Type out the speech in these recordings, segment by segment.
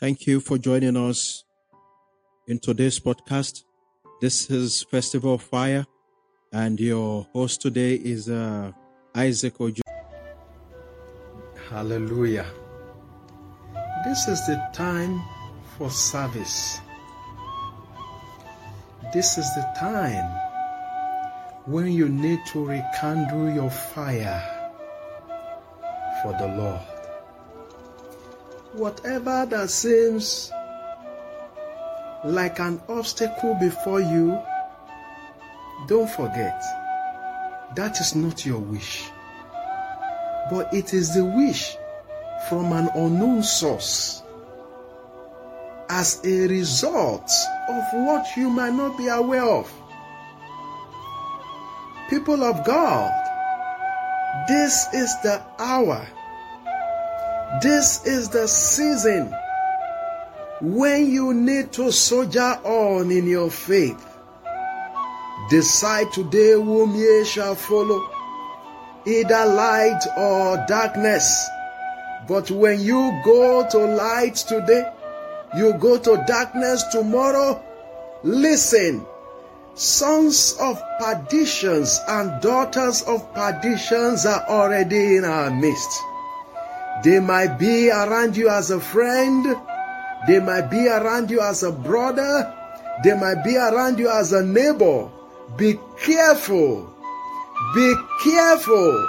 Thank you for joining us in today's podcast. This is Festival of Fire, and your host today is uh, Isaac Ojo. Hallelujah. This is the time for service. This is the time when you need to rekindle your fire for the Lord. Whatever that seems like an obstacle before you, don't forget that is not your wish, but it is the wish from an unknown source as a result of what you might not be aware of. People of God, this is the hour, this is the season when you need to soldier on in your faith. Decide today whom ye shall follow, either light or darkness. But when you go to light today, you go to darkness tomorrow. Listen, sons of perditions and daughters of perditions are already in our midst. They might be around you as a friend, they might be around you as a brother, they might be around you as a neighbor. Be careful. Be careful.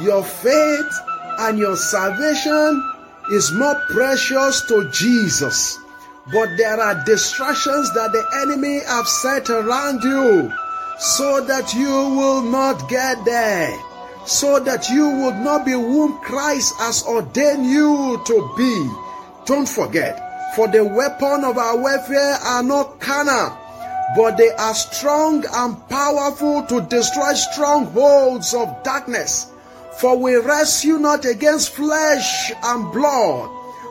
Your faith and your salvation is more precious to Jesus. But there are distractions that the enemy have set around you so that you will not get there. So that you would not be whom Christ has ordained you to be. Don't forget, for the weapon of our warfare are not carnal, but they are strong and powerful to destroy strongholds of darkness. For we wrestle not against flesh and blood,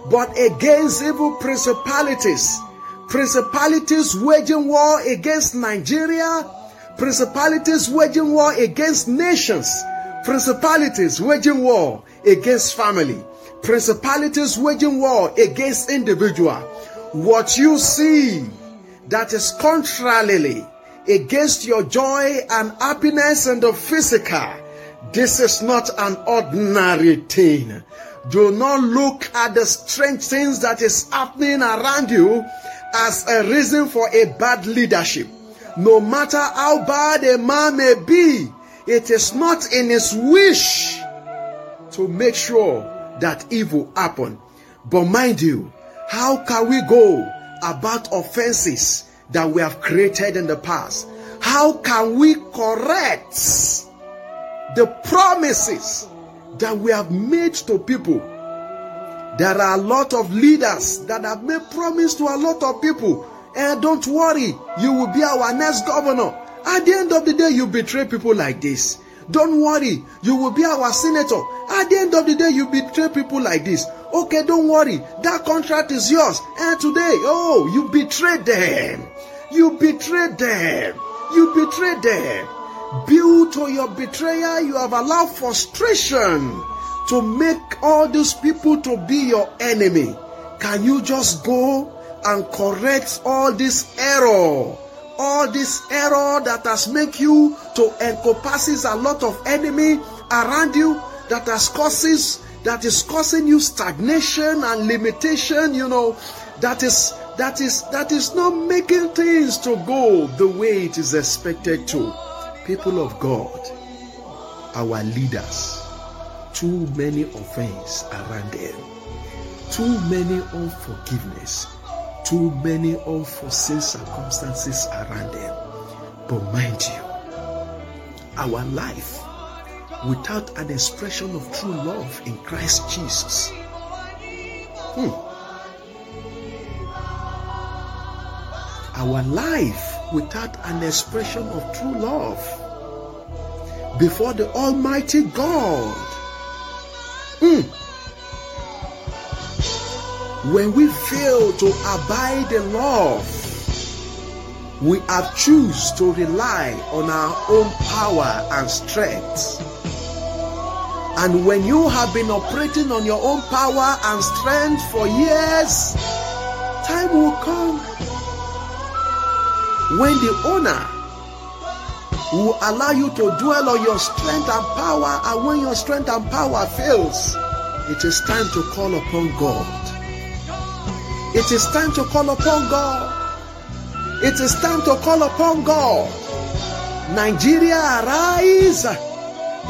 but against evil principalities. Principalities waging war against Nigeria, principalities waging war against nations, principalities waging war against family, principalities waging war against individual. What you see that is contrarily against your joy and happiness and the physical this is not an ordinary thing. Do not look at the strange things that is happening around you as a reason for a bad leadership. No matter how bad a man may be, it is not in his wish to make sure that evil happen. But mind you, how can we go about offenses that we have created in the past? How can we correct the promises that we have made to people. There are a lot of leaders that have made promise to a lot of people. And don't worry, you will be our next governor. At the end of the day, you betray people like this. Don't worry, you will be our senator. At the end of the day, you betray people like this. Okay, don't worry, that contract is yours. And today, oh, you betrayed them. You betrayed them. You betrayed them. Due to your betrayal, you have allowed frustration to make all these people to be your enemy. Can you just go and correct all this error? All this error that has make you to encompasses a lot of enemy around you that has causes that is causing you stagnation and limitation, you know, that is that is that is not making things to go the way it is expected to. People of God, our leaders, too many offense around them, too many unforgiveness, too many unforeseen circumstances around them. But mind you, our life without an expression of true love in Christ Jesus. Hmm. Our life without an expression of true love before the Almighty God. When we fail to abide in love, we have choose to rely on our own power and strength. And when you have been operating on your own power and strength for years, time will come when the owner will allow you to dwell on your strength and power, and when your strength and power fails, it is time to call upon God. It is time to call upon God. It is time to call upon God. Nigeria, arise.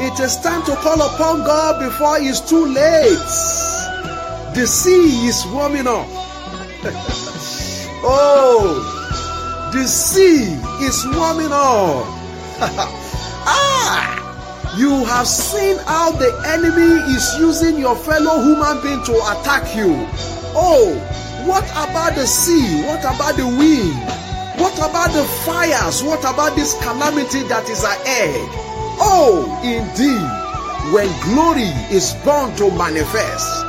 It is time to call upon God before it's too late. The sea is warming up. oh, the sea is warming up. ah, you have seen how the enemy is using your fellow human being to attack you. Oh, what about the sea? What about the wind? What about the fires? What about this calamity that is ahead? Oh, indeed, when glory is born to manifest,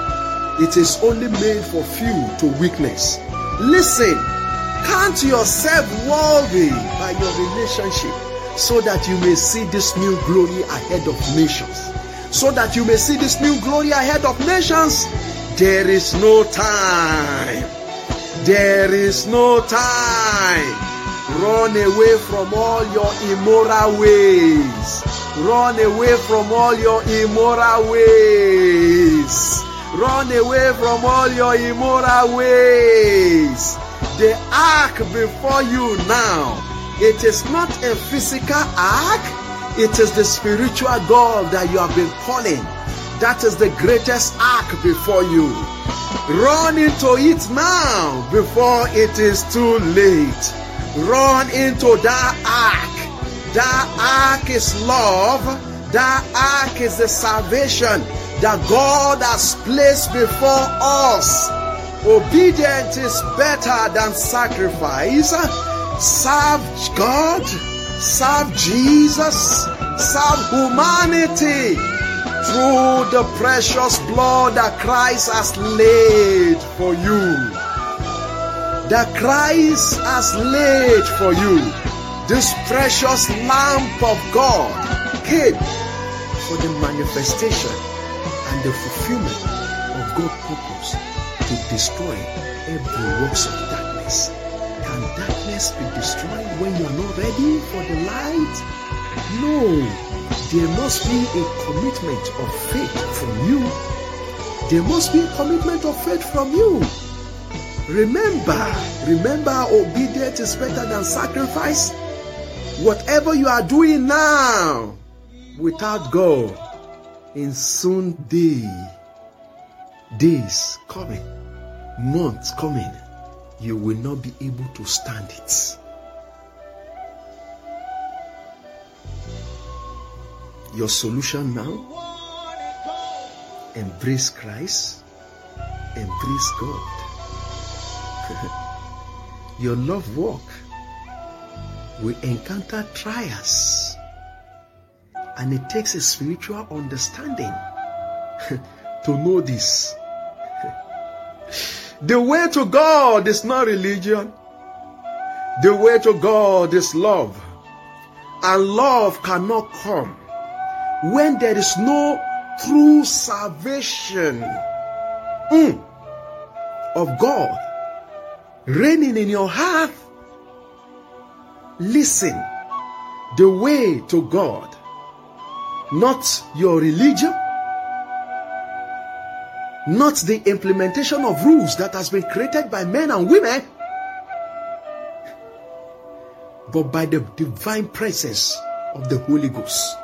it is only made for few to witness. Listen, count yourself worthy by your relationship so that you may see this new glory ahead of nations. So that you may see this new glory ahead of nations. There is no time. There is no time. Run away from all your immoral ways. Run away from all your immoral ways. Run away from all your immoral ways. The ark before you now, it is not a physical ark, it is the spiritual God that you have been calling. That is the greatest ark before you. Run into it now before it is too late. Run into that ark. That ark is love. That ark is the salvation that God has placed before us. Obedience is better than sacrifice. Serve God, serve Jesus, serve humanity through the precious blood that Christ has laid for you. That Christ has laid for you. This precious lamb of God came for the manifestation and the fulfillment of God's purpose to destroy every works of darkness. Can darkness be destroyed when you are not ready for the light? No, there must be a commitment of faith from you. There must be a commitment of faith from you. Remember, remember, obedience is better than sacrifice. Whatever you are doing now without God, in soon day, days coming, months coming, you will not be able to stand it. Your solution now embrace Christ, embrace God. Your love walk will encounter trials, and it takes a spiritual understanding to know this. The way to God is not religion. The way to God is love. And love cannot come when there is no true salvation mm, of God reigning in your heart. Listen, the way to God, not your religion, not the implementation of rules that has been created by men and women, but by the divine presence of the Holy Ghost.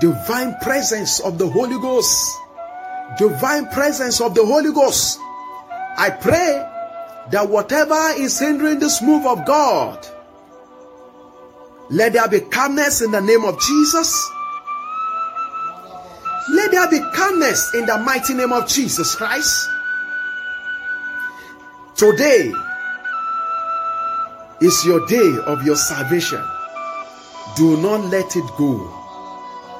Divine presence of the Holy Ghost. Divine presence of the Holy Ghost. I pray that whatever is hindering this move of God, let there be calmness in the name of Jesus. Let there be calmness in the mighty name of Jesus Christ. Today is your day of your salvation. Do not let it go.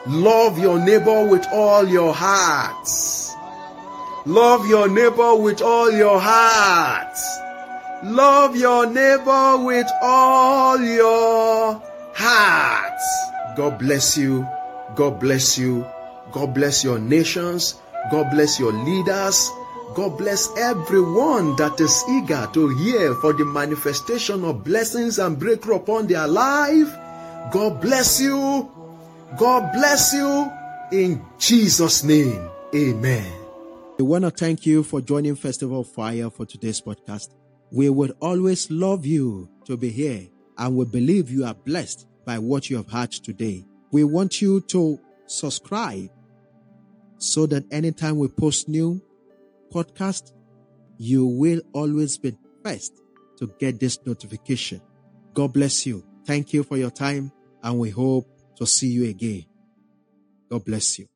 Love your neighbor with all your heart. Love your neighbor with all your heart. Love your neighbor with all your heart. God bless you. God bless you. God bless your nations. God bless your leaders. God bless everyone that is eager to hear for the manifestation of blessings and breakthrough upon their life. God bless you. God bless you in Jesus' name. Amen. We want to thank you for joining Festival Fire for today's podcast. We would always love you to be here and we believe you are blessed by what you have heard today. We want you to subscribe so that anytime we post new podcast, you will always be first to get this notification. God bless you. Thank you for your time and we hope to see you again. God bless you.